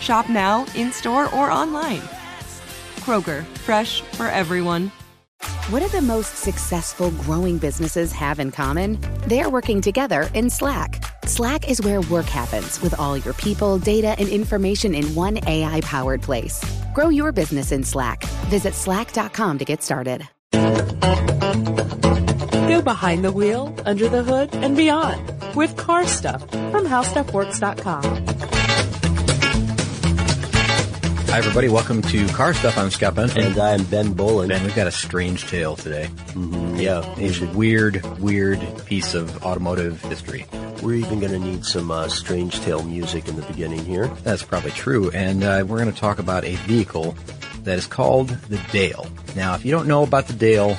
Shop now, in store, or online. Kroger, fresh for everyone. What do the most successful growing businesses have in common? They're working together in Slack. Slack is where work happens with all your people, data, and information in one AI powered place. Grow your business in Slack. Visit slack.com to get started. Go behind the wheel, under the hood, and beyond with car stuff from howstuffworks.com. Hi, everybody. Welcome to Car Stuff. I'm Scott Benson. And I'm Ben Bowlin. Ben, we've got a strange tale today. Mm-hmm. Yeah. A weird, weird piece of automotive history. We're even going to need some uh, strange tale music in the beginning here. That's probably true. And uh, we're going to talk about a vehicle that is called the Dale. Now, if you don't know about the Dale,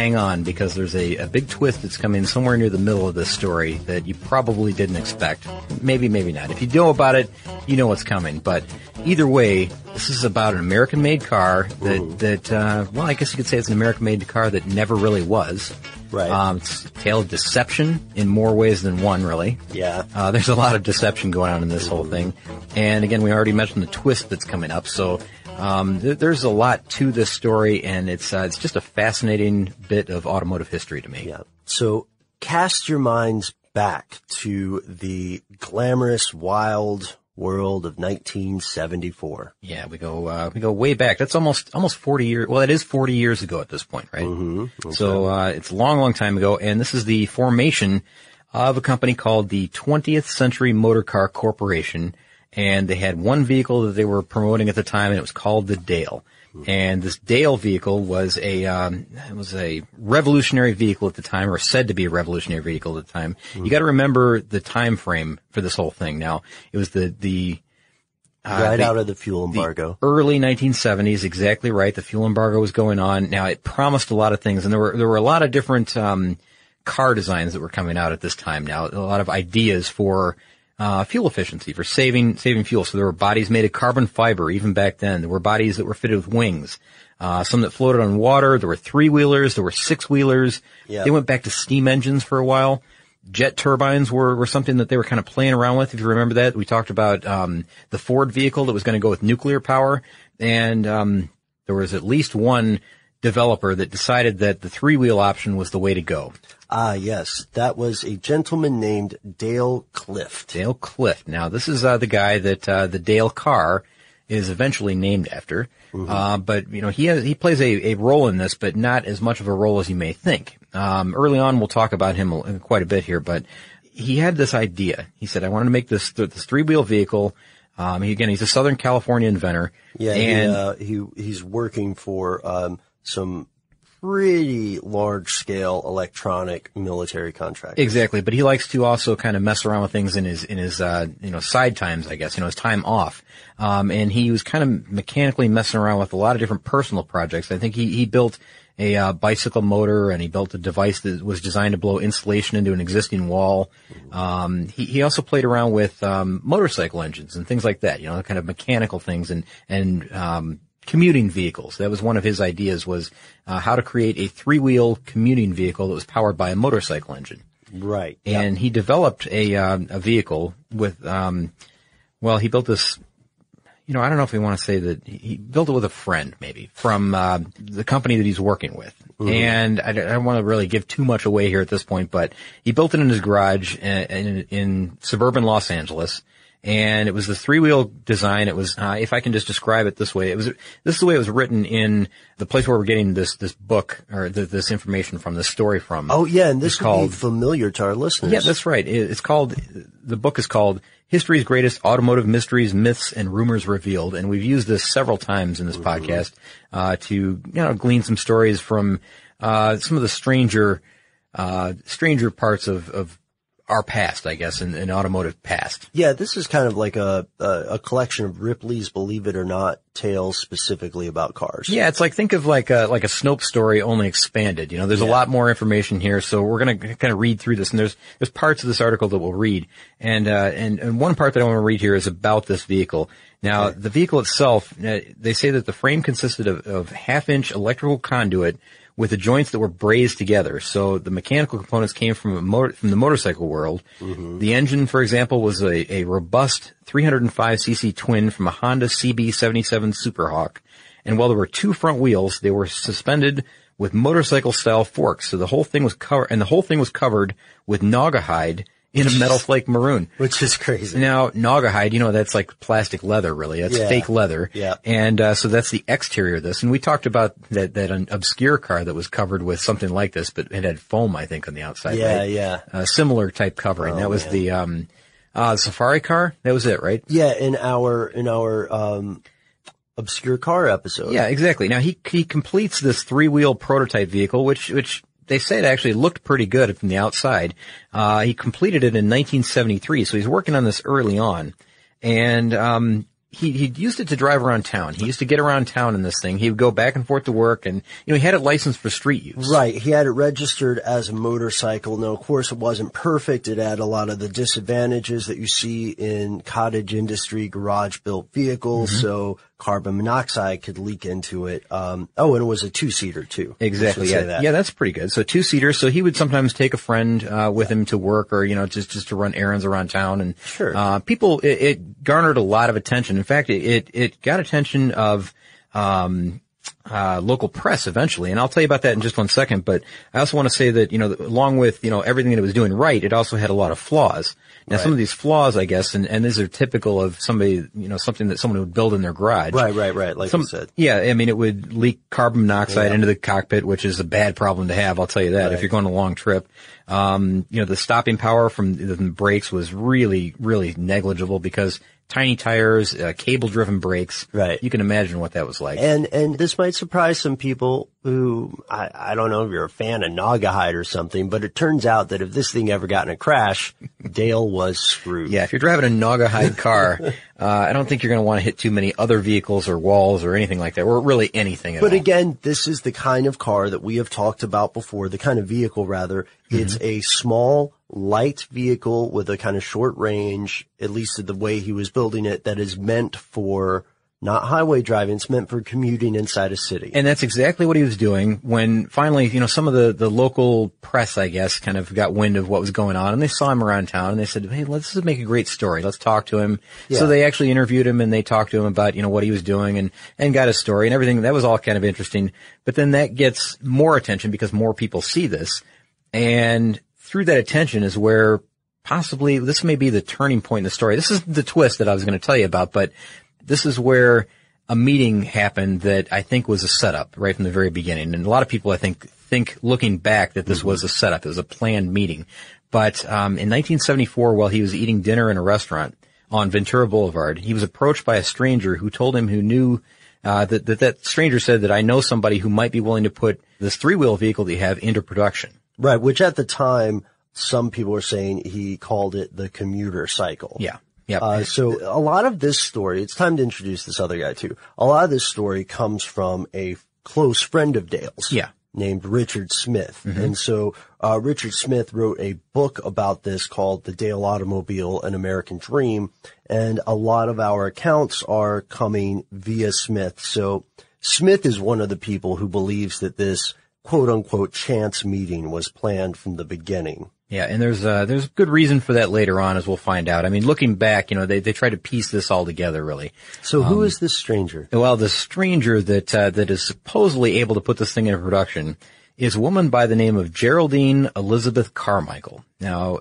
hang on because there's a, a big twist that's coming somewhere near the middle of this story that you probably didn't expect. Maybe, maybe not. If you know about it, you know what's coming. But either way, this is about an American-made car that Mm-hmm. that uh, well, I guess you could say it's an American-made car that never really was. Right. Um, it's a tale of deception in more ways than one, really. Yeah. Uh, there's a lot of deception going on in this whole thing. And again, we already mentioned the twist that's coming up. So, um, th- there's a lot to this story and it's, uh, it's just a fascinating bit of automotive history to me. Yeah. So cast your minds back to the glamorous, wild world of 1974. Yeah, we go, uh, we go way back. That's almost, almost 40 years. Well, it is 40 years ago at this point, right? Mm-hmm. So, uh, it's a long, long time ago. And this is the formation of a company called the 20th Century Motor Car Corporation. And they had one vehicle that they were promoting at the time and it was called the Dale. And this Dale vehicle was a, um, it was a revolutionary vehicle at the time, or said to be a revolutionary vehicle at the time. You got to remember the time frame for this whole thing. Now, it was the the right the- out of the fuel embargo. early 1970s, exactly right. The fuel embargo was going on. Now it promised a lot of things, and there were there were a lot of different um, car designs that were coming out at this time. Now a lot of ideas for uh, fuel efficiency, for saving saving fuel. So there were bodies made of carbon fiber even back then. There were bodies that were fitted with wings. Uh, some that floated on water. There were three wheelers. There were six wheelers. Yeah. They went back to steam engines for a while. Jet turbines were, were something that they were kind of playing around with. If you remember that, we talked about um, the Ford vehicle that was going to go with nuclear power, and um, there was at least one developer that decided that the three wheel option was the way to go. Ah, yes. That was a gentleman named Dale Clift. Dale Clift. Now, this is uh, the guy that uh, the Dale car is eventually named after. Uh, but you know, he has, he plays a, a role in this, but not as much of a role as you may think. Um, early on, we'll talk about him quite a bit here, but he had this idea. He said, "I wanted to make this this three wheel vehicle." Um, he, again, he's a Southern California inventor. Yeah, and he, uh, he he's working for um, some pretty large scale electronic military contractors. Exactly, but he likes to also kind of mess around with things in his in his uh, you know side times, I guess, you know, his time off. Um, and he was kind of mechanically messing around with a lot of different personal projects. I think he he built a uh, bicycle motor and he built a device that was designed to blow insulation into an existing wall. Um, he he also played around with um, motorcycle engines and things like that, you know, kind of mechanical things and and um, commuting vehicles. That was one of his ideas was uh, how to create a three-wheel commuting vehicle that was powered by a motorcycle engine. Right. And he developed a um, a vehicle with um, well, he built this. You know, I don't know if we want to say that he built it with a friend, maybe from uh, the company that he's working with. And I don't, I don't want to really give too much away here at this point, but he built it in his garage in, in, in suburban Los Angeles, and it was the three-wheel design. It was, uh, if I can just describe it this way, it was this is the way it was written in the place where we're getting this this book or the, this information from, this story from. Oh yeah, and this would called be familiar to our listeners. yeah, that's right. It- It's called, the book is called History's Greatest Automotive Mysteries, Myths, and Rumors Revealed. And we've used this several times in this podcast, uh, to, you know, glean some stories from, uh, some of the stranger, uh, stranger parts of, of our past, I guess, in, in automotive past. Yeah, this is kind of like a, a a collection of Ripley's Believe It or Not tales specifically about cars. Yeah, it's like think of like a like a Snopes story only expanded. You know, there's a lot more information here, so we're gonna kind of read through this, and there's there's parts of this article that we'll read, and uh, and and one part that I want to read here is about this vehicle. Now, the vehicle itself, uh, they say that the frame consisted of, of half-inch electrical conduit with the joints that were brazed together. So the mechanical components came from a motor, from the motorcycle world. Mm-hmm. The engine, for example, was a, a robust 305cc twin from a Honda CB77 Superhawk. And while there were two front wheels, they were suspended with motorcycle style forks. So the whole thing was covered, and the whole thing was covered with Naugahyde in a metal flake maroon. Which is crazy. Now, Naugahyde, you know, that's like plastic leather, really. That's Yeah. fake leather. Yeah. And, uh, so that's the exterior of this. And we talked about that, that an obscure car that was covered with something like this, but it had foam, I think, on the outside. Yeah, right? yeah. Uh, similar type covering. that was the, um, uh, Safari car. That was it, right? Yeah, in our in our um obscure car episode. Yeah, exactly. Now he he completes this three wheel prototype vehicle, which which they say it actually looked pretty good from the outside. Uh, he completed it in 1973, so he's working on this early on, and um, he he used it to drive around town. He used to get around town in this thing. He would go back and forth to work, and you know he had it licensed for street use. Right. He had it registered as a motorcycle. Now, of course, it wasn't perfect. It had a lot of the disadvantages that you see in cottage industry, garage built vehicles. Mm-hmm. So carbon monoxide could leak into it. Um, oh, and it was a two seater too. Exactly. Yeah. that. Yeah, that's pretty good. So two seater. So he would sometimes take a friend uh, with him to work, or you know, just just to run errands around town. And Sure. uh, people, it, it garnered a lot of attention. In fact, it it, it got attention of. Um, uh, local press eventually, and I'll tell you about that in just one second. But I also want to say that you know, along with you know everything that it was doing right, it also had a lot of flaws. Now, some of these flaws, I guess, and, and these are typical of somebody, you know, something that someone would build in their garage. Right, right, right. Like Some- you said. Yeah, I mean, it would leak carbon monoxide Yeah. into the cockpit, which is a bad problem to have. I'll tell you that if you're going a long trip. Um, you know, the stopping power from the brakes was really, really negligible because tiny tires, uh, cable-driven brakes. Right. You can imagine what that was like. And and this might surprise some people who I, I don't know if you're a fan of Naugahyde or something, but it turns out that if this thing ever got in a crash, Dale was screwed. yeah, if you're driving a Naugahyde car, uh, I don't think you're going to want to hit too many other vehicles or walls or anything like that, or really anything at But all. again, this is the kind of car that we have talked about before, the kind of vehicle rather. It's a small, light vehicle with a kind of short range, at least the way he was building it, that is meant for not highway driving, it's meant for commuting inside a city. And that's exactly what he was doing when finally, you know, some of the, the local press, I guess, kind of got wind of what was going on and they saw him around town and they said, Hey, let's make a great story. Let's talk to him. So they actually interviewed him and they talked to him about, you know, what he was doing and, and got a story and everything. That was all kind of interesting. But then that gets more attention because more people see this. And through that attention is where possibly this may be the turning point in the story. This is the twist that I was going to tell you about, but this is where a meeting happened that I think was a setup right from the very beginning. And a lot of people, I think, think looking back that this was a setup. It was a planned meeting. But um, in 1974, while he was eating dinner in a restaurant on Ventura Boulevard, he was approached by a stranger who told him who knew uh, that, that that stranger said that I know somebody who might be willing to put this three wheel vehicle that you have into production. right, which at the time, some people were saying he called it the commuter cycle. Yeah. Yeah. Uh, so a lot of this story, it's time to introduce this other guy too. A lot of this story comes from a close friend of Dale's. Yeah. Named Richard Smith. And so, uh, Richard Smith wrote a book about this called The Dale Automobile, An American Dream. And a lot of our accounts are coming via Smith. So Smith is one of the people who believes that this quote unquote chance meeting was planned from the beginning. Yeah, and there's uh, there's good reason for that later on, as we'll find out. I mean, looking back, you know, they they try to piece this all together, really. So Um, who is this stranger? Well, the stranger that uh, that is supposedly able to put this thing into production is a woman by the name of Geraldine Elizabeth Carmichael. Now,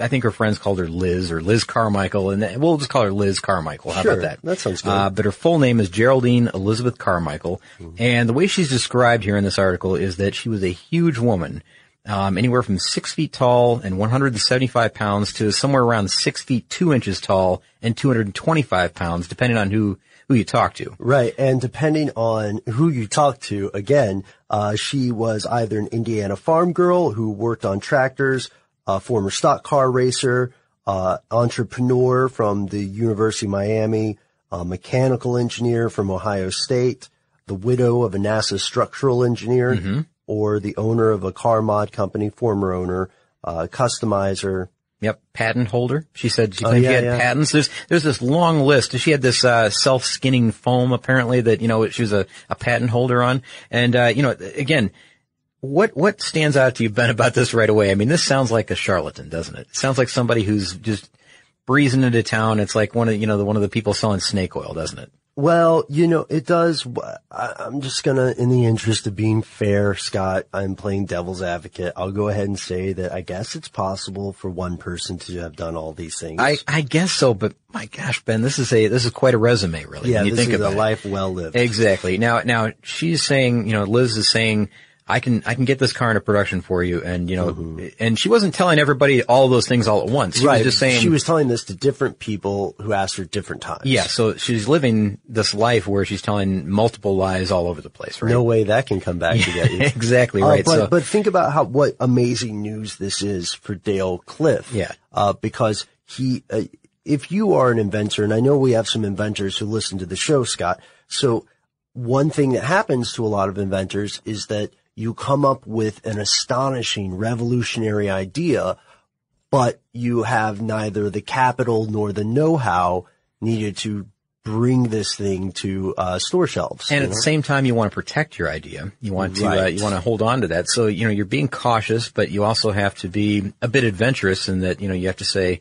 I think her friends called her Liz or Liz Carmichael, and we'll just call her Liz Carmichael. How Sure, about that? that sounds good. Uh, but her full name is Geraldine Elizabeth Carmichael, and the way she's described here in this article is that she was a huge woman, um, anywhere from six feet tall and 175 pounds to somewhere around six feet two inches tall and 225 pounds, depending on who who you talk to. Right, and depending on who you talk to, again, uh, she was either an Indiana farm girl who worked on tractors, a former stock car racer, uh, entrepreneur from the University of Miami, a mechanical engineer from Ohio State, the widow of a NASA structural engineer, or the owner of a car mod company, former owner, uh, customizer. Yep, patent holder. She said she Oh, claimed she had yeah. patents. There's there's this long list. She had this uh, self skinning foam apparently that you know she was a, a patent holder on. And uh, you know again, what what stands out to you, Ben, about this right away? I mean, this sounds like a charlatan, doesn't it? It sounds like somebody who's just breezing into town. It's like one of you know the one of the people selling snake oil, doesn't it? Well, you know, it does. I, I'm just gonna, in the interest of being fair, Scott, I'm playing devil's advocate. I'll go ahead and say that I guess it's possible for one person to have done all these things. I I guess so, but my gosh, Ben, this is a this is quite a resume, really. yeah, when you this think is a it. life well lived. Exactly. Now, now she's saying, you know, Liz is saying, I can, I can get this car into production for you. And, you know, and she wasn't telling everybody all those things all at once. She right. was just saying, she was telling this to different people who asked her different times. yeah. So she's living this life where she's telling multiple lies all over the place, right? No way that can come back to get you. exactly Uh, right. but so, but think about how what amazing news this is for Dale Clift. Yeah. Uh, because he, uh, if you are an inventor, and I know we have some inventors who listen to the show, Scott. So one thing that happens to a lot of inventors is that you come up with an astonishing, revolutionary idea, but you have neither the capital nor the know-how needed to bring this thing to uh, store shelves. and at the same time, you want to protect your idea. You want to, uh, you want to hold on to that. So, you know, you're being cautious, but you also have to be a bit adventurous in that, you know, you have to say,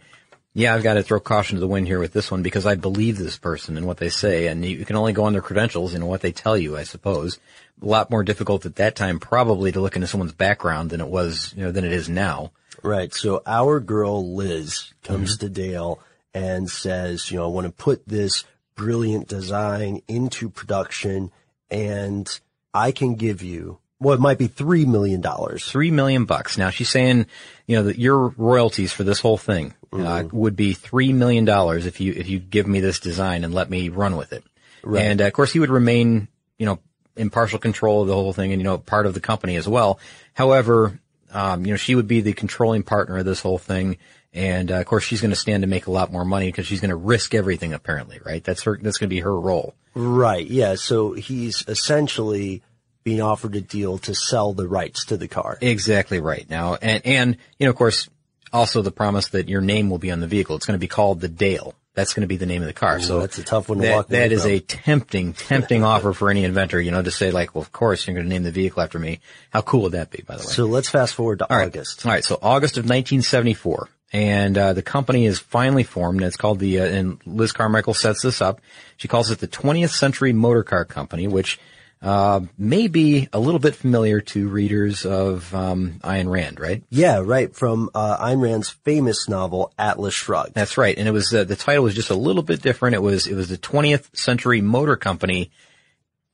yeah, I've got to throw caution to the wind here with this one because I believe this person and what they say. And you can only go on their credentials, and what they tell you, I suppose. A lot more difficult at that time probably to look into someone's background than it was, you know, than it is now. Right. So our girl Liz comes Mm-hmm. to Dale and says, you know, I want to put this brilliant design into production and I can give you, well, it might be $3 million. Three million bucks. Now she's saying, you know, that your royalties for this whole thing uh, would be three million dollars if you if you give me this design and let me run with it. Right. And uh, of course, he would remain, you know, in partial control of the whole thing and you know part of the company as well. However, um, you know, she would be the controlling partner of this whole thing. And uh, of course, she's going to stand to make a lot more money because she's going to risk everything. Apparently, right? That's her. That's going to be her role. Right. Yeah. So he's essentially being offered a deal to sell the rights to the car. Exactly right. Now, and, and, you know, of course, also the promise that your name will be on the vehicle. It's going to be called the Dale. That's going to be the name of the car. so that's a tough one to that, walk That is from. a tempting, tempting offer for any inventor, you know, to say like, well, of course you're going to name the vehicle after me. How cool would that be, by the way? So let's fast forward to All right. August. All right. So August of 1974. And, uh, the company is finally formed. It's called the, uh, and Liz Carmichael sets this up. She calls it the 20th Century Motor Car Company, which, uh, may be a little bit familiar to readers of, um, Ayn Rand, right? Yeah, right. From uh, Ayn Rand's famous novel Atlas Shrugged. That's right. And it was, uh, the title was just a little bit different. It was, it was the 20th Century Motor Company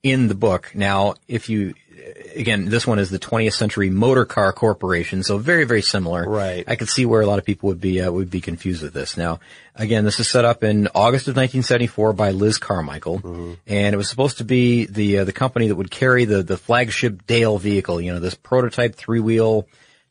in the book. Now, if you, again, this one is the 20th Century Motor Car Corporation, so very, very similar. Right. I could see where a lot of people would be, uh, would be confused with this. Now, again, this is set up in August of 1974 by Liz Carmichael, and it was supposed to be the, uh, the company that would carry the, the flagship Dale vehicle, you know, this prototype three-wheel,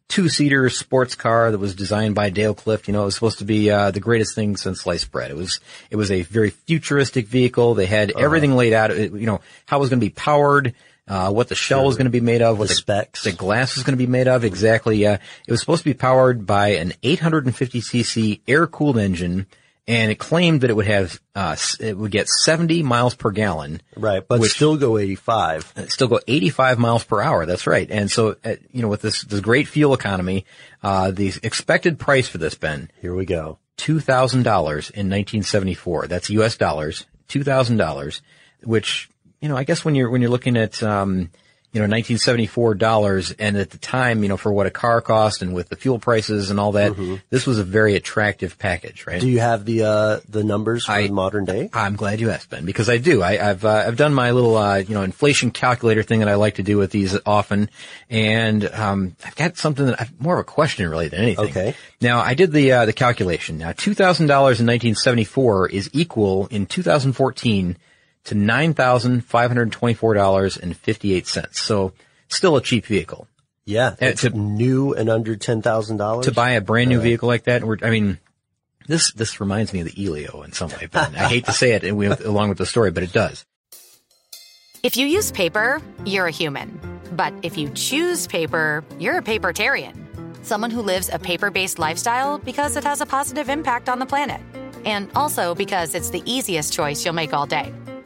two-seater sports car that was designed by Dale Clift. You know, it was supposed to be uh, the greatest thing since sliced bread. It was it was a very futuristic vehicle. They had everything laid out. It, you know, how it was going to be powered. Uh, what the shell was going to be made of, what The specs. the glass was going to be made of, exactly. Uh, it was supposed to be powered by an 850cc air-cooled engine, and it claimed that it would have, uh, it would get 70 miles per gallon, Right, but Which- still go 85. uh, still go 85 miles per hour. That's right. And so, uh, you know, with this, this great fuel economy, uh, the expected price for this, Ben, Here we go. $2,000 in 1974. That's US dollars, $2,000, which, you know, I guess when you're, when you're looking at, um, you know, 1974 dollars. And at the time, you know, for what a car cost and with the fuel prices and all that, this was a very attractive package, right? Do you have the uh, the numbers for I- modern day? I'm glad you asked, Ben, because I do. I, I've uh, I've done my little uh, you know inflation calculator thing that I like to do with these often, and um, I've got something that I've more of a question really than anything. Okay. Now I did the uh, the calculation. Now two thousand dollars in 1974 is equal in 2014 to nine thousand five hundred twenty four dollars and fifty eight cents. So still a cheap vehicle Yeah, Uh, it's to- new and under ten thousand dollars to buy a brand new vehicle like that. We're, I mean, this this reminds me of the Elio in some way. Ben. I hate to say it with, along with the story, but it does. If you use paper, you're a human. But if you choose paper, you're a papertarian. Someone who lives a paper based lifestyle because it has a positive impact on the planet. And also because it's the easiest choice you'll make all day.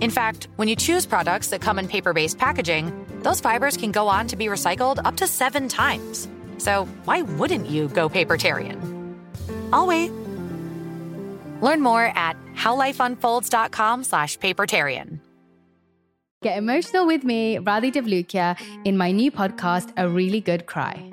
In fact, when you choose products that come in paper based packaging, those fibers can go on to be recycled up to seven times. So why wouldn't you go papertarian? I'll wait. Learn more at howlifeunfolds.com slash papertarian. Get emotional with me, Radhi Devlukia, in my new podcast, A Really Good Cry.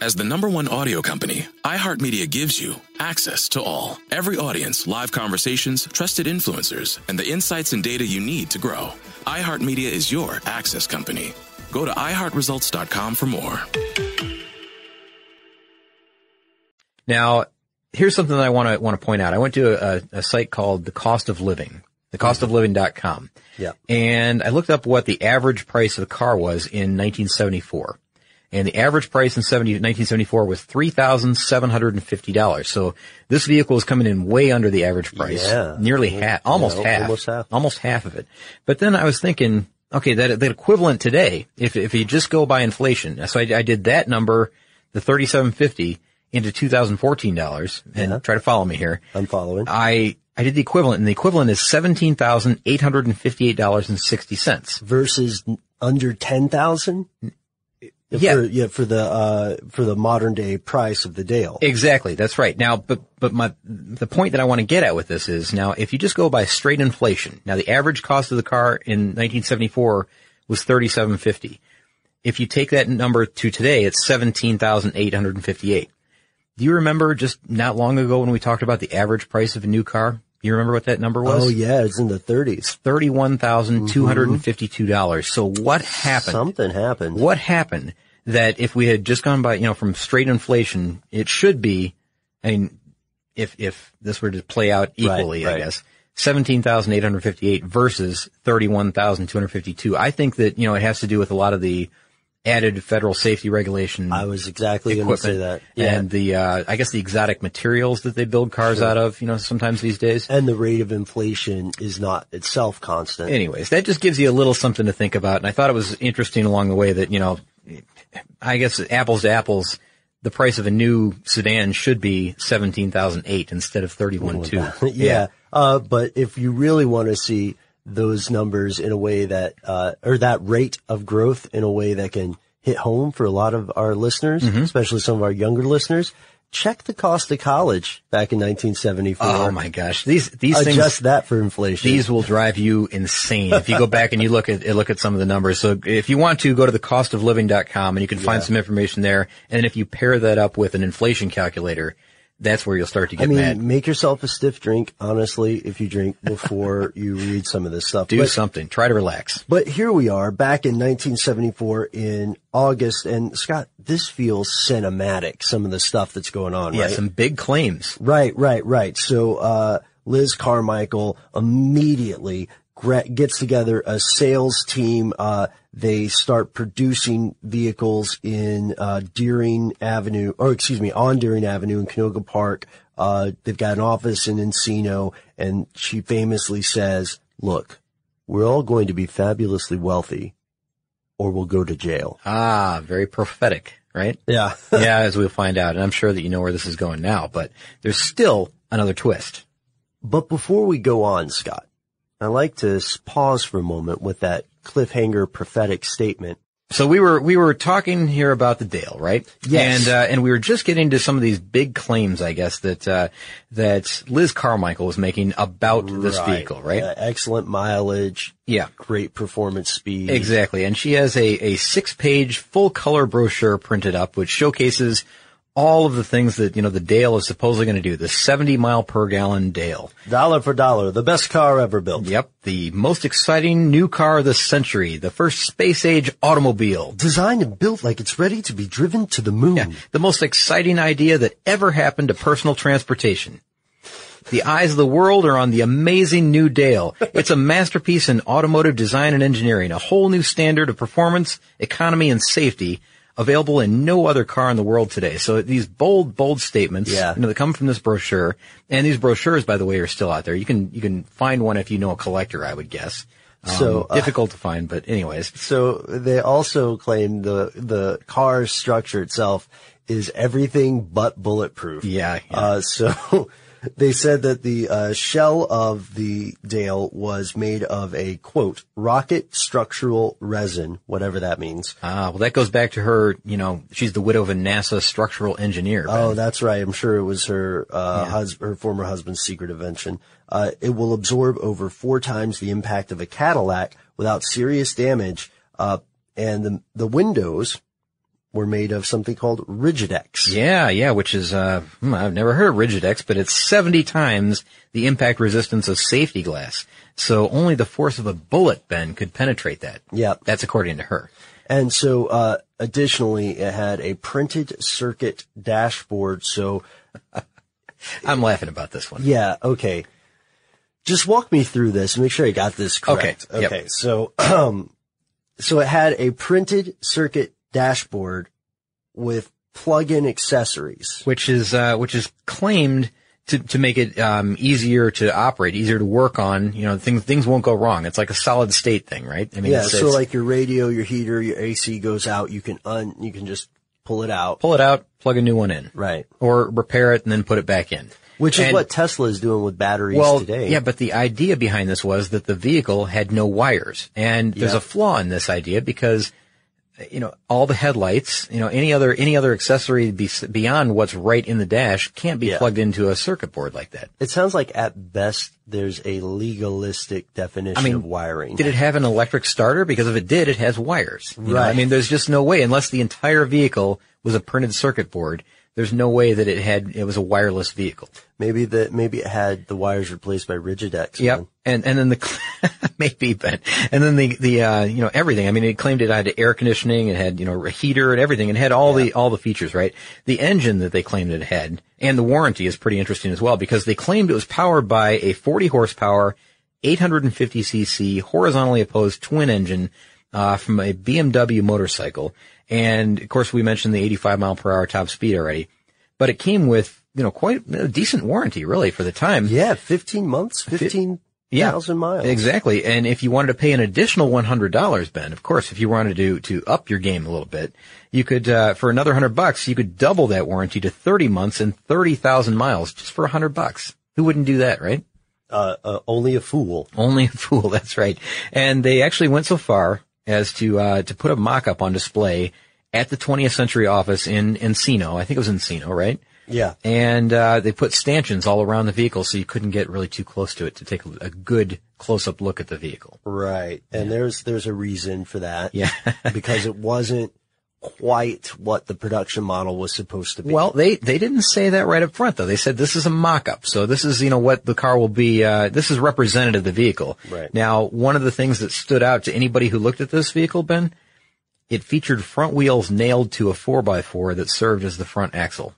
As the number one audio company, iHeartMedia gives you access to all. Every audience, live conversations, trusted influencers, and the insights and data you need to grow. iHeartMedia is your access company. Go to iHeartResults.com for more. Now, here's something that I want to want to point out. I went to a, a site called The Cost of Living, thecostofliving.com. Yeah. And I looked up what the average price of a car was in 1974. And the average price in 70, 1974 was $3,750. So this vehicle is coming in way under the average price. Yeah. Nearly half, almost Yeah, half. almost half. Almost half of it. But then I was thinking, okay, that, that equivalent today, if, if you just go by inflation, so I, I did that number, the 3750 into 2014 dollars and Yeah. try to follow me here. I'm following. I, I did the equivalent and the equivalent is $17,858.60. versus under ten thousand. Yeah. for, yeah, for the uh, for the modern day price of the Dale. Exactly. That's right. Now, but, but my, the point that I want to get at with this is now, if you just go by straight inflation, now the average cost of the car in 1974 was 3750. If you take that number to today, it's 17,858. Do you remember just not long ago when we talked about the average price of a new car? You remember what that number was? oh yeah, it's in the thirties. Thirty-one thousand two hundred and fifty-two dollars. So what happened? Something happened. What happened that if we had just gone by, you know, from straight inflation, it should be, I mean, if, if this were to play out equally, I right. guess, 17,858 versus 31,252. I think that, you know, it has to do with a lot of the added federal safety regulation. I was exactly going to say that. Yeah. And the, uh, I guess the exotic materials that they build cars out of, you know, sometimes these days. and the rate of inflation is not itself constant. Anyways, that just gives you a little something to think about. And I thought it was interesting along the way that, you know, I guess apples to apples, the price of a new sedan should be 17,008 instead of 31.2. yeah. Uh, but if you really want to see those numbers in a way that, uh, or that rate of growth in a way that can hit home for a lot of our listeners, Mm-hmm. especially some of our younger listeners, check the cost of college back in 1974. Oh my gosh, these these Adjust things that for inflation. These will drive you insane if you go back and you look at look at some of the numbers. So if you want to go to the costofliving.com and you can find Yeah. some information there, and if you pair that up with an inflation calculator, that's where you'll start to get mad. I mean, mad. make yourself a stiff drink, honestly, if you drink before you read some of this stuff. Do But- something. Try to relax. But here we are back in 1974 in August. And Scott, this feels cinematic, some of the stuff that's going on, Yeah, right? some big claims. Right, right, right. So, uh, Liz Carmichael immediately gets together a sales team. Uh, they start producing vehicles in, uh, Deering Avenue, or excuse me, on Deering Avenue in Canoga Park. Uh, they've got an office in Encino and she famously says, look, we're all going to be fabulously wealthy or we'll go to jail. Ah, very prophetic, right? Yeah. yeah, as we'll find out. And I'm sure that you know where this is going now, but there's still another twist. But before we go on, Scott, I'd like to pause for a moment with that cliffhanger prophetic statement. So we were we were talking here about the Dale, right? Yes. And uh, and we were just getting to some of these big claims, I guess that uh, that Liz Carmichael was making about this vehicle, right? Uh, excellent mileage. Yeah. Great performance speed. Exactly. And she has a, a six page full color brochure printed up, which showcases all of the things that, you know, the Dale is supposedly going to do. The 70 mile per gallon Dale. Dollar for dollar. The best car ever built. Yep. The most exciting new car of the century. The first space age automobile. Designed and built like it's ready to be driven to the moon. The most exciting idea that ever happened to personal transportation. The eyes of the world are on the amazing new Dale. It's a masterpiece in automotive design and engineering, a whole new standard of performance, economy, and safety available in no other car in the world today. So these bold, bold statements, Yeah. you know, that come from this brochure, and these brochures, by the way, are still out there. You can, you can find one if you know a collector, I would guess. Um, So, uh, difficult to find, but anyways. So they also claim the, the car's structure itself is everything but bulletproof. Yeah. yeah. Uh, so they said that the uh, shell of the Dale was made of a quote rocket structural resin, whatever that means. Ah, well, that goes back to her, you know, she's the widow of a NASA structural engineer. Oh, that's right. I'm sure it was her uh, hus- her former husband's secret invention. Uh, it will absorb over four times the impact of a Cadillac without serious damage. Uh, and the the windows were made of something called Rigidex. Yeah, yeah, which is, uh, hmm, I've never heard of Rigidex, but it's 70 times the impact resistance of safety glass. So only the force of a bullet, Ben, could penetrate that. Yeah. That's according to her. And so, uh, additionally, it had a printed circuit dashboard. So, I'm laughing about this one. yeah, okay. Just walk me through this and make sure I got this correct. Okay, yep. Okay. So, um, so it had a printed circuit dashboard with plug-in accessories. Which is, uh, which is claimed to, to make it, um, easier to operate, easier to work on. You know, things, things won't go wrong. It's like a solid state thing, right? I mean, yeah. it's- So it's- like your radio, your heater, your AC goes out. You can un, you can just pull it out. pull it out, plug a new one in. Right. Or repair it and then put it back in. Which is And- what Tesla is doing with batteries well, today. Yeah, but the idea behind this was that the vehicle had no wires. And there's a flaw in this idea because, you know, all the headlights, you know, any other, any other accessory be, beyond what's right in the dash can't be Yeah. plugged into a circuit board like that. It sounds like at best there's a legalistic definition I mean, of wiring. Did it have an electric starter? Because if it did, it has wires. You know, Right. I mean, there's just no way, unless the entire vehicle was a printed circuit board, there's no way that it had, it was a wireless vehicle. Maybe that maybe it had the wires replaced by Rigidex. Yep. man. And and then the maybe Ben. And then the the uh you know everything. I mean it claimed it had air conditioning, it had, you know, a heater and everything. It had all the all the features, right? The engine that they claimed it had and the warranty is pretty interesting as well because they claimed it was powered by a 40 horsepower 850 cc horizontally opposed twin engine uh from a BMW motorcycle. And of course we mentioned the 85 mile per hour top speed already. But it came with, you know, quite a decent warranty really for the time. Yeah, 15 months, 15,000 Yeah, miles. Exactly. And if you wanted to pay an additional $100, Ben, of course, if you wanted to, to up your game a little bit, you could, uh, for another hundred bucks, you could double that warranty to 30 months and 30,000 miles just for a hundred bucks. Who wouldn't do that, right? Uh, uh, only a fool. Only a fool. That's right. And they actually went so far as to, uh, to put a mock-up on display at the 20th Century office in Encino. I think it was Encino, right? Yeah. And uh, they put stanchions all around the vehicle so you couldn't get really too close to it to take a, good close-up look at the vehicle. Right. And there's there's a reason for that. Yeah. because it wasn't quite what the production model was supposed to be. Well, they they didn't say that right up front though. They said this is a mock-up. So this is you know what the car will be. Uh, this is representative of the vehicle. Right. Now, one of the things that stood out to anybody who looked at this vehicle, Ben, it featured front wheels nailed to a four x four that served as the front axle.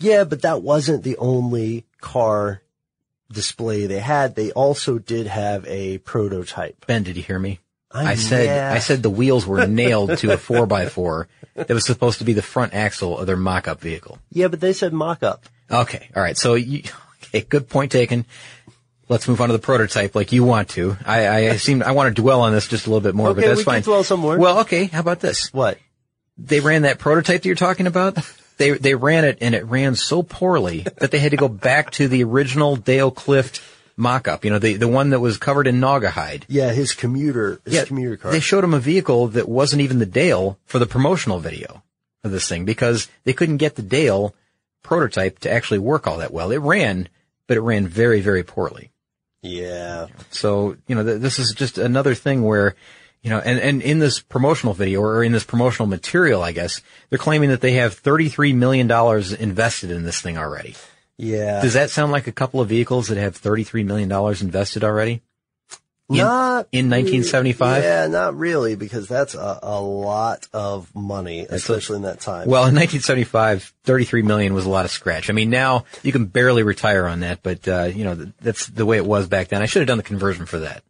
Yeah, but that wasn't the only car display they had. They also did have a prototype. Ben, did you hear me? I- I said yeah. I said the wheels were nailed to a four x four that was supposed to be the front axle of their mock-up vehicle. Yeah, but they said mock-up. Okay, all right. So you, okay, good point taken. Let's move on to the prototype, like you want to. I, I seem I want to dwell on this just a little bit more, but that's we can fine. dwell some more. Well, okay. How about this? What? They ran that prototype that you're talking about. They they ran it and it ran so poorly that they had to go back to the original Dale Clift mock-up. You know, the the one that was covered in Naugahyde. Yeah, his commuter, his Yeah, commuter car. They showed him a vehicle that wasn't even the Dale for the promotional video of this thing because they couldn't get the Dale prototype to actually work all that well. It ran, but it ran very, very poorly. yeah. So, you know, th- this is just another thing where, you know, and, and in this promotional video or in this promotional material, I guess, they're claiming that they have $33 million invested in this thing already. Yeah. Does that sound like a couple of vehicles that have $33 million invested already? In, not in 1975? Yeah, not really, because that's a, a lot of money, especially in that time. Well, in 1975, 33 million was a lot of scratch. I mean, now you can barely retire on that, but, uh, you know, that's the way it was back then. I should have done the conversion for that.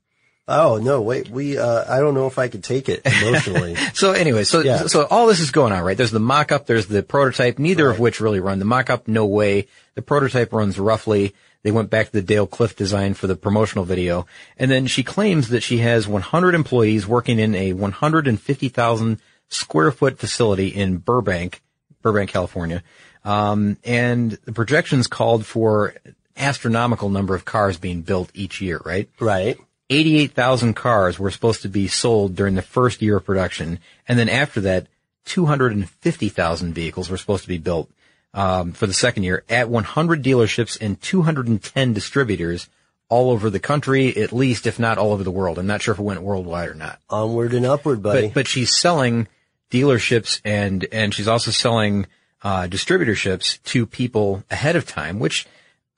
Oh no, wait, we, uh, I don't know if I could take it emotionally. So anyway, so, Yeah. so all this is going on, right? There's the mock-up, there's the prototype, neither of which really run. The mock-up, no way. The prototype runs roughly. They went back to the Dale Clift design for the promotional video. And then she claims that she has 100 employees working in a 150,000 square foot facility in Burbank, Burbank, California. Um, and the projections called for astronomical number of cars being built each year, right? right. 88,000 cars were supposed to be sold during the first year of production. And then after that, 250,000 vehicles were supposed to be built um, for the second year at 100 dealerships and 210 distributors all over the country, at least, if not all over the world. I'm not sure if it went worldwide or not. Onward and upward, buddy. But, but she's selling dealerships and, and she's also selling, uh, distributorships to people ahead of time, which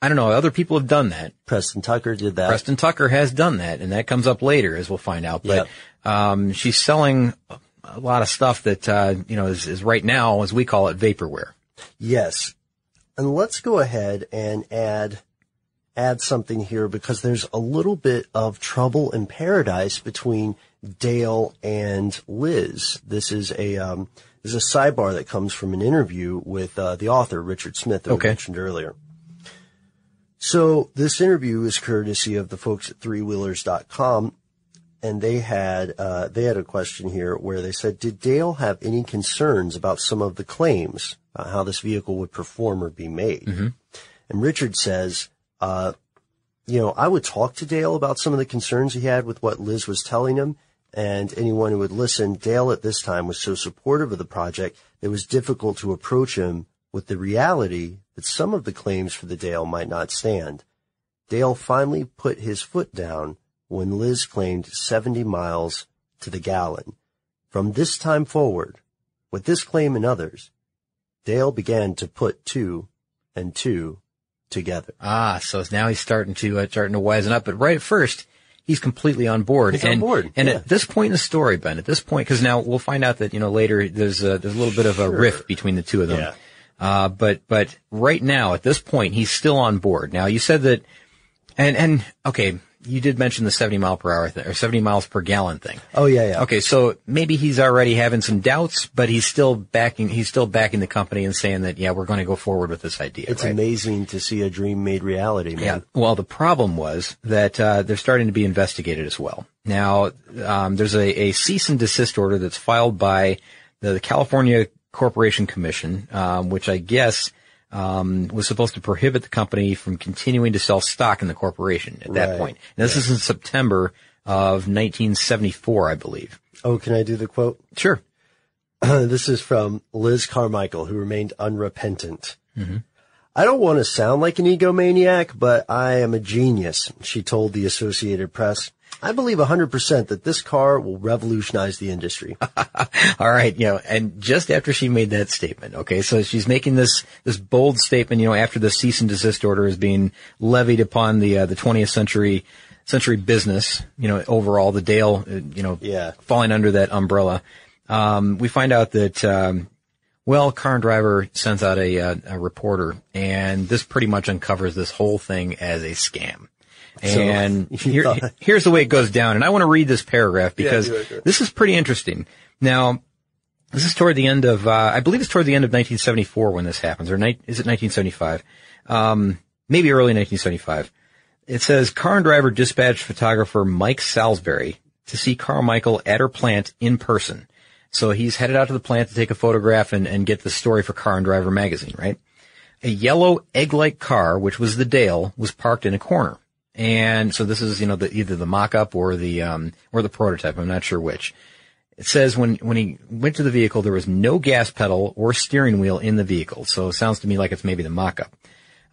I don't know. Other people have done that. Preston Tucker did that. Preston Tucker has done that, and that comes up later, as we'll find out. But um, she's selling a lot of stuff that uh, you know is, is right now, as we call it, vaporware. Yes. And let's go ahead and add add something here because there's a little bit of trouble in paradise between Dale and Liz. This is a um, this is a sidebar that comes from an interview with uh, the author Richard Smith that Okay. we mentioned earlier. So this interview is courtesy of the folks at threewheelers.com and they had uh, they had a question here where they said, "Did Dale have any concerns about some of the claims, uh, how this vehicle would perform or be made?" And Richard says, uh, "You know, I would talk to Dale about some of the concerns he had with what Liz was telling him, and anyone who would listen. Dale at this time was so supportive of the project it was difficult to approach him with the reality that some of the claims for the Dale might not stand." Dale finally put his foot down when Liz claimed 70 miles to the gallon. From this time forward, with this claim and others, Dale began to put two and two together. Ah, so now he's starting to uh, starting to wisen up. But right at first, he's completely on board. He's on and, board, And yeah. at this point in the story, Ben, at this point, because now we'll find out that you know later there's a, there's a little bit of a rift between the two of them. Yeah. Uh, but but right now at this point, he's still on board. Now you said that, and and okay, you did mention the 70 mile per hour thing or 70 miles per gallon thing. Oh yeah, yeah. Okay, so maybe he's already having some doubts, but he's still backing. He's still backing the company and saying that yeah, we're going to go forward with this idea. It's right? amazing to see a dream made reality, man. Yeah. Well, the problem was that uh, they're starting to be investigated as well. Now, um, there's a, a cease and desist order that's filed by the California Corporation Commission, um, which I guess um, was supposed to prohibit the company from continuing to sell stock in the corporation at that Right. point. And this is in September of 1974, I believe. Oh, can I do the quote? Sure. this is from Liz Carmichael, who remained unrepentant. I don't want to sound like an egomaniac, but I am a genius, she told the Associated Press. I believe 100% that this car will revolutionize the industry. All right, you know, and just after she made that statement, okay, so she's making this this bold statement, you know, after the cease and desist order is being levied upon the uh, the 20th century century business, you know, overall the Dale, uh, you know, Yeah. falling under that umbrella. Um, we find out that um, well, Car and Driver sends out a, uh, a reporter, and this pretty much uncovers this whole thing as a scam. So, And you here, here's the way it goes down. And I want to read this paragraph because do it. this is pretty interesting. Now, this is toward the end of, uh, I believe it's toward the end of 1974 when this happens, or ni- is it 1975? Um, maybe early 1975. It says Car and Driver dispatched photographer Mike Salisbury to see Carmichael at her plant in person. So he's headed out to the plant to take a photograph and, and get the story for Car and Driver magazine, right? A yellow egg-like car, which was the Dale, was parked in a corner. And so this is, you know, the, either the mock-up or the, um, or the prototype. I'm not sure which. It says when, when he went to the vehicle, there was no gas pedal or steering wheel in the vehicle. So it sounds to me like it's maybe the mock-up.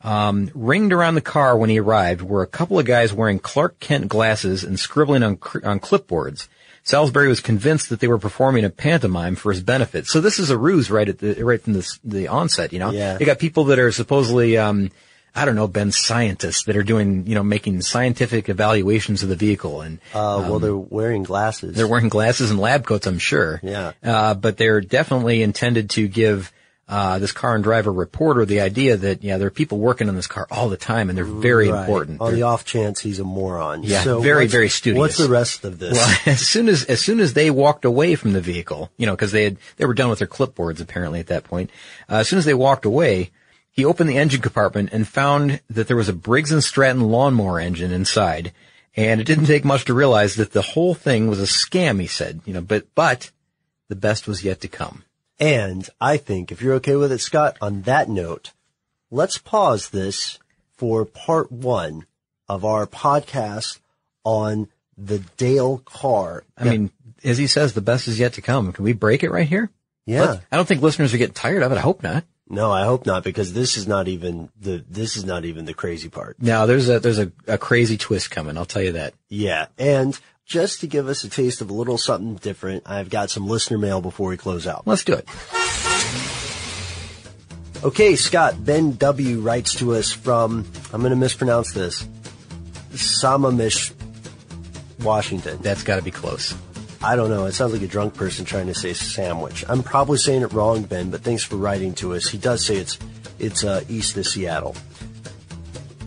Um, ringed around the car when he arrived were a couple of guys wearing Clark Kent glasses and scribbling on, on clipboards. Salisbury was convinced that they were performing a pantomime for his benefit. So this is a ruse right at the, right from the, the onset, you know? Yeah. You got people that are supposedly, um, I don't know, been scientists that are doing, you know, making scientific evaluations of the vehicle and, Uh, well, they're wearing glasses. they're wearing glasses and lab coats, I'm sure. Yeah. Uh, but they're definitely intended to give, uh, this car and driver reporter the idea that, yeah, there are people working on this car all the time and they're very Right. important. On They're- the off chance he's a moron. Yeah, So very, very studious. What's the rest of this? Well, as soon as as soon as they walked away from the vehicle, you know, because they had they were done with their clipboards apparently at that point. Uh, as soon as they walked away, he opened the engine compartment and found that there was a Briggs and Stratton lawnmower engine inside. And it didn't take much to realize that the whole thing was a scam. He said, you know, but but the best was yet to come. And I think if you're okay with it, Scott, on that note, let's pause this for part one of our podcast on the Dale car. I mean, as he says, the best is yet to come. Can we break it right here? Yeah. Let- I don't think listeners are getting tired of it. I hope not. No, I hope not because this is not even the, this is not even the crazy part. Now there's a there's a, a crazy twist coming. I'll tell you that. Yeah. And just to give us a taste of a little something different, I've got some listener mail before we close out. Let's do it. Okay, Scott, Ben W. writes to us from, I'm going to mispronounce this, Sammamish, Washington. That's got to be close. I don't know. It sounds like a drunk person trying to say sandwich. I'm probably saying it wrong, Ben, but thanks for writing to us. He does say it's it's uh, east of Seattle.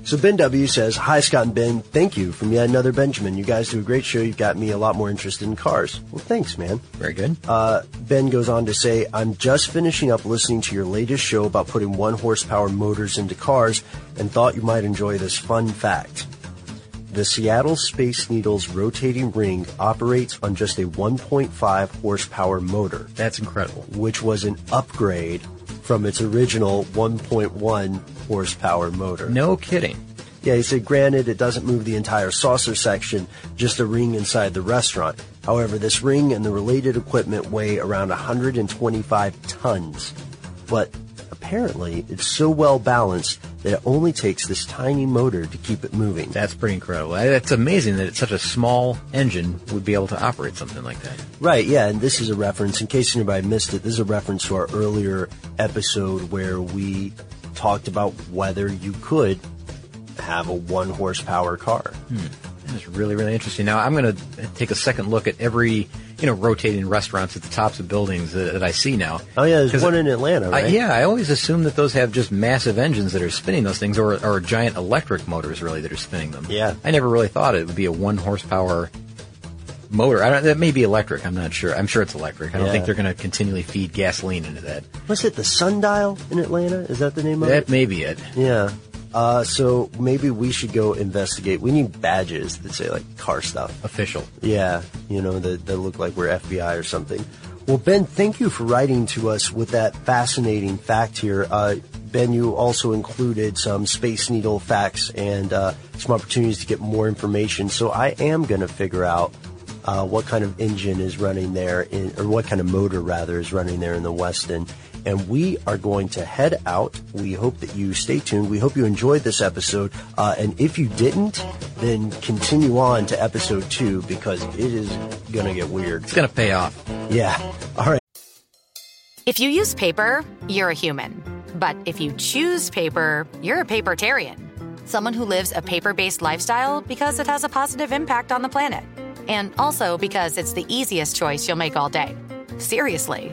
So Ben W says, "Hi Scott and Ben, thank you from yet another Benjamin. You guys do a great show. You've got me a lot more interested in cars. Well, thanks, man." Very good. Uh, ben goes on to say, I'm just finishing up listening to your latest show about putting one horsepower motors into cars and thought you might enjoy this fun fact. The Seattle Space Needle's rotating ring operates on just a 1.5 horsepower motor, That's incredible. which was an upgrade from its original 1.1 horsepower motor. No kidding. Yeah, he said, granted, it doesn't move the entire saucer section, just a ring inside the restaurant. However, this ring and the related equipment weigh around 125 tons. But apparently, it's so well balanced that it only takes this tiny motor to keep it moving. That's pretty incredible. It's amazing that it's such a small engine would be able to operate something like that. Right, yeah, and this is a reference, in case anybody missed it, this is a reference to our earlier episode where we talked about whether you could have a one horsepower car. Hmm. That's really, really interesting. Now, I'm going to take a second look at every, you know, rotating restaurants at the tops of buildings that, that I see now. Oh yeah, there's one in Atlanta, I, yeah, I always assume that those have just massive engines that are spinning those things, or, or giant electric motors, really, that are spinning them. Yeah. I never really thought it would be a one horsepower motor. I don't, that may be electric. I'm not sure. I'm sure it's electric. I don't Yeah. think they're going to continually feed gasoline into that. Was it the Sundial in Atlanta? Is that the name of That it? That may be it. Yeah. Uh, so maybe we should go investigate. We need badges that say like car stuff. Official. Yeah, you know, that, that look like we're FBI or something. Well, Ben, thank you for writing to us with that fascinating fact here. Uh, Ben, you also included some Space Needle facts and uh, some opportunities to get more information. So I am going to figure out uh, what kind of engine is running there, in, or what kind of motor rather is running there in the Westin. And we are going to head out. We hope that you stay tuned. We hope you enjoyed this episode. Uh, and if you didn't, then continue on to episode two because it is going to get weird. It's going to pay off. Yeah. All right. If you use paper, you're a human. But if you choose paper, you're a papertarian. Someone who lives a paper based lifestyle because it has a positive impact on the planet. And also because it's the easiest choice you'll make all day. Seriously.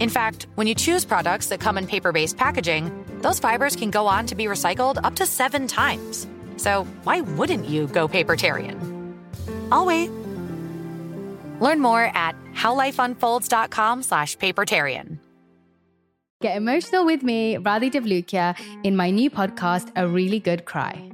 In fact, when you choose products that come in paper based packaging, those fibers can go on to be recycled up to seven times. So why wouldn't you go papertarian? I'll wait. Learn more at howlifeunfolds.com slash papertarian. Get emotional with me, Radhi Devlukia, in my new podcast, A Really Good Cry.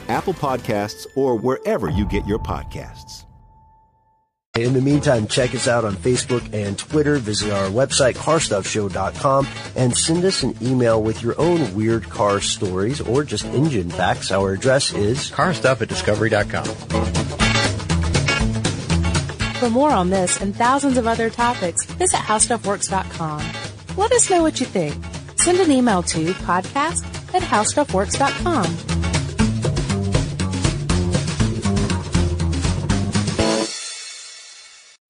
Apple Podcasts, or wherever you get your podcasts. In the meantime, check us out on Facebook and Twitter. Visit our website, carstuffshow.com, and send us an email with your own weird car stories or just engine facts. Our address is carstuff at discovery.com. For more on this and thousands of other topics, visit howstuffworks.com. Let us know what you think. Send an email to podcast at howstuffworks.com.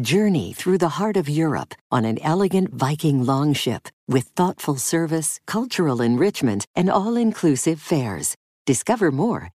Journey through the heart of Europe on an elegant Viking longship with thoughtful service, cultural enrichment, and all inclusive fares. Discover more